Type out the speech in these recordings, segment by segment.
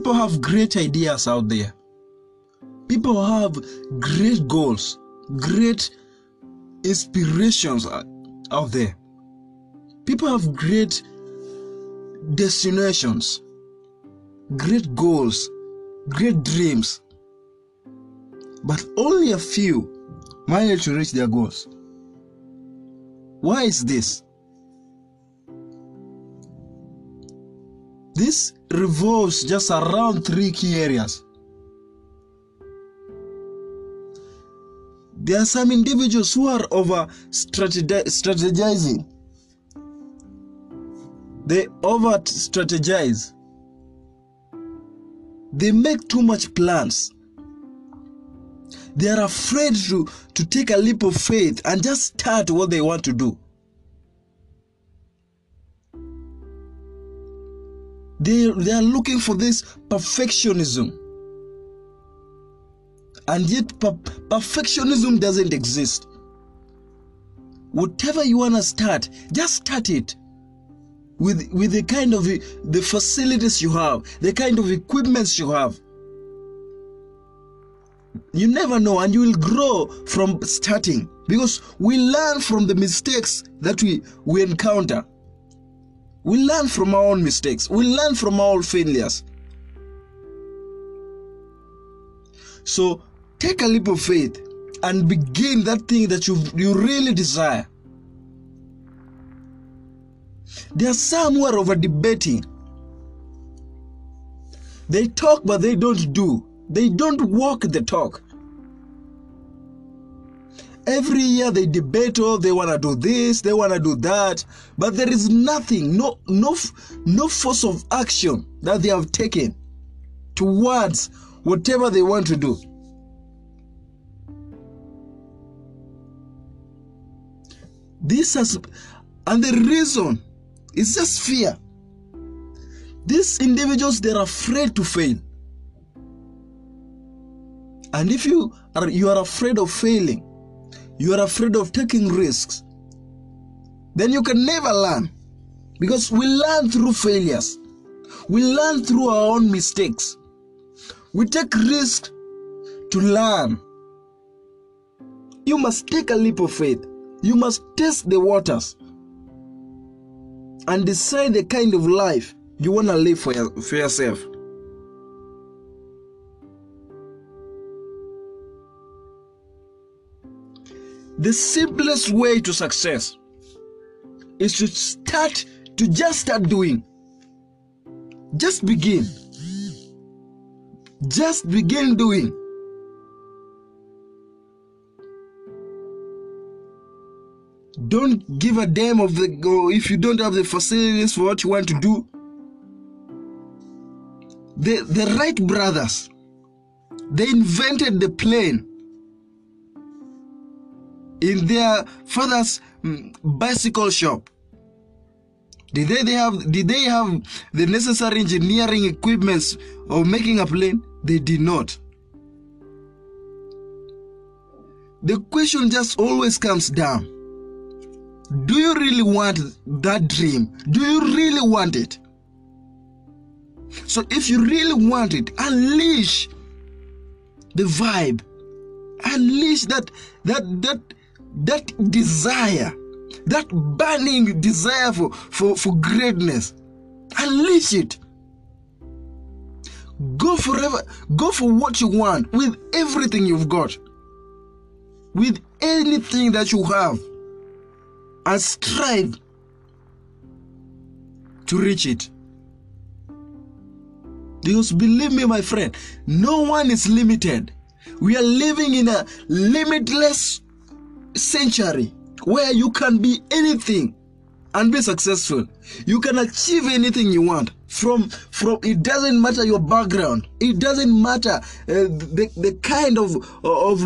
people have great ideas out there. People have great goals, great inspirations out there. People have great destinations, great goals, great dreams. But only a few manage to reach their goals. Why is this? This revolves just around three key areas. There are some individuals who are over strategizing. They over strategize. They make too much plans. They are afraid to, to take a leap of faith and just start what they want to do. They, they are looking for this perfectionism. And yet, per- perfectionism doesn't exist. Whatever you want to start, just start it with, with the kind of the facilities you have, the kind of equipments you have. You never know, and you will grow from starting because we learn from the mistakes that we, we encounter. We learn from our own mistakes. We learn from our own failures. So take a leap of faith and begin that thing that you, you really desire. There are some who are over debating. They talk, but they don't do. They don't walk the talk. Every year they debate, oh, they want to do this, they want to do that, but there is nothing, no, no, no force of action that they have taken towards whatever they want to do. This has, and the reason is just fear. These individuals, they're afraid to fail. And if you are you are afraid of failing, you are afraid of taking risks, then you can never learn. Because we learn through failures. We learn through our own mistakes. We take risks to learn. You must take a leap of faith. You must test the waters and decide the kind of life you want to live for, your, for yourself. The simplest way to success is to start to just start doing. Just begin. Just begin doing. Don't give a damn of the go if you don't have the facilities for what you want to do. The the Wright brothers, they invented the plane in their father's mm, bicycle shop. Did they, they have did they have the necessary engineering equipments of making a plane? They did not. The question just always comes down. Do you really want that dream? Do you really want it? So if you really want it, unleash the vibe. Unleash that that that that desire, that burning desire for, for, for greatness. Unleash it. Go forever. Go for what you want with everything you've got. With anything that you have. And strive to reach it. Because believe me, my friend, no one is limited. We are living in a limitless century where you can be anything and be successful. You can achieve anything you want. From from it doesn't matter your background. It doesn't matter uh, the the kind of of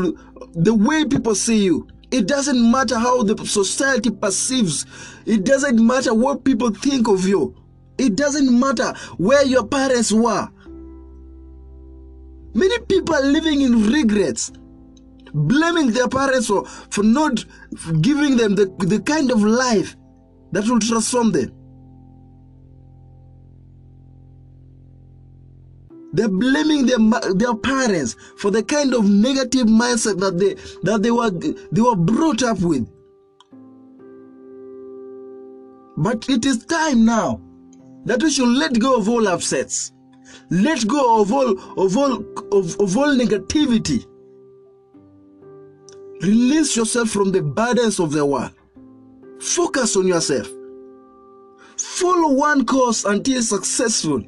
the way people see you. It doesn't matter how the society perceives. It doesn't matter what people think of you. It doesn't matter where your parents were. Many people are living in regrets blaming their parents for, for not giving them the, the kind of life that will transform them. They're blaming their, their parents for the kind of negative mindset that they that they were they were brought up with. But it is time now that we should let go of all upsets. Let go of all of all of, of all negativity. Release yourself from the burdens of the world. Focus on yourself. Follow one course until successful.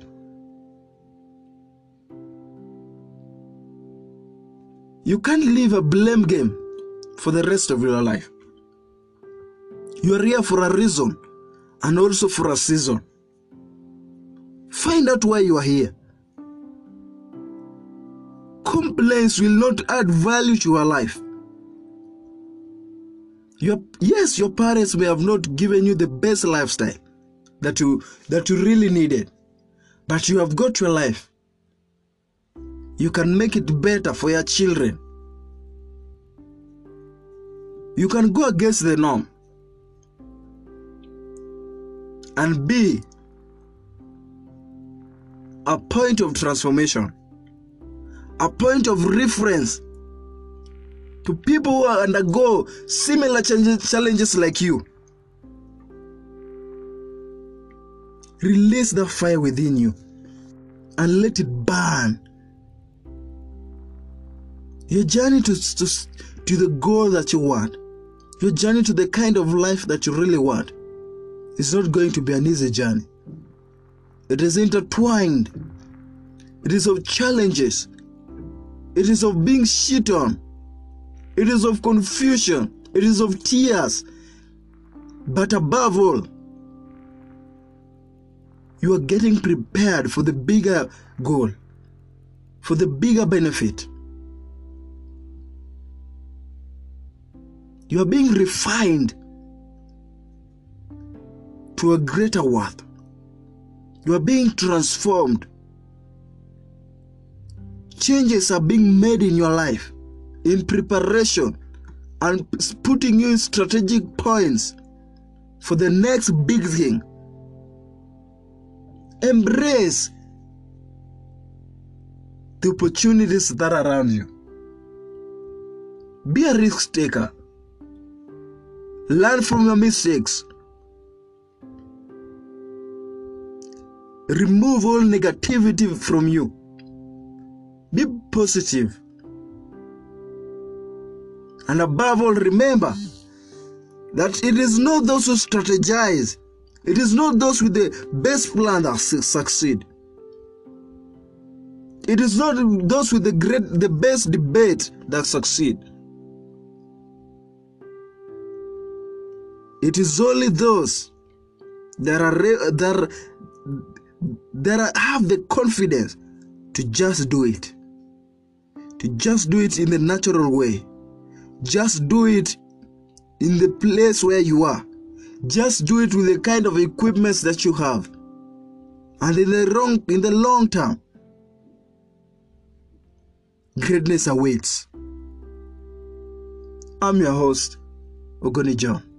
You can't live a blame game for the rest of your life. You are here for a reason and also for a season. Find out why you are here. Complaints will not add value to your life. Your, yes, your parents may have not given you the best lifestyle that you that you really needed, but you have got your life. You can make it better for your children. You can go against the norm and be a point of transformation, a point of reference to people who undergo similar challenges like you. Release the fire within you and let it burn. Your journey to, to, to the goal that you want, your journey to the kind of life that you really want, is not going to be an easy journey. It is intertwined, it is of challenges, it is of being shit on, it is of confusion, it is of tears. But above all, you are getting prepared for the bigger goal, for the bigger benefit. You are being refined to a greater worth. You are being transformed. Changes are being made in your life in preparation and putting you in strategic points for the next big thing. Embrace the opportunities that are around you. Be a risk taker. Learn from your mistakes. Remove all negativity from you. Be positive. And above all, remember that it is not those who strategize, it is not those with the best plan that succeed. It is not those with the great, the best debate that succeed. It is only those that are that that have the confidence to just do it, to just do it in the natural way, just do it in the place where you are, just do it with the kind of equipments that you have, and in the long in the long term, greatness awaits. I'm your host, Ogoni John.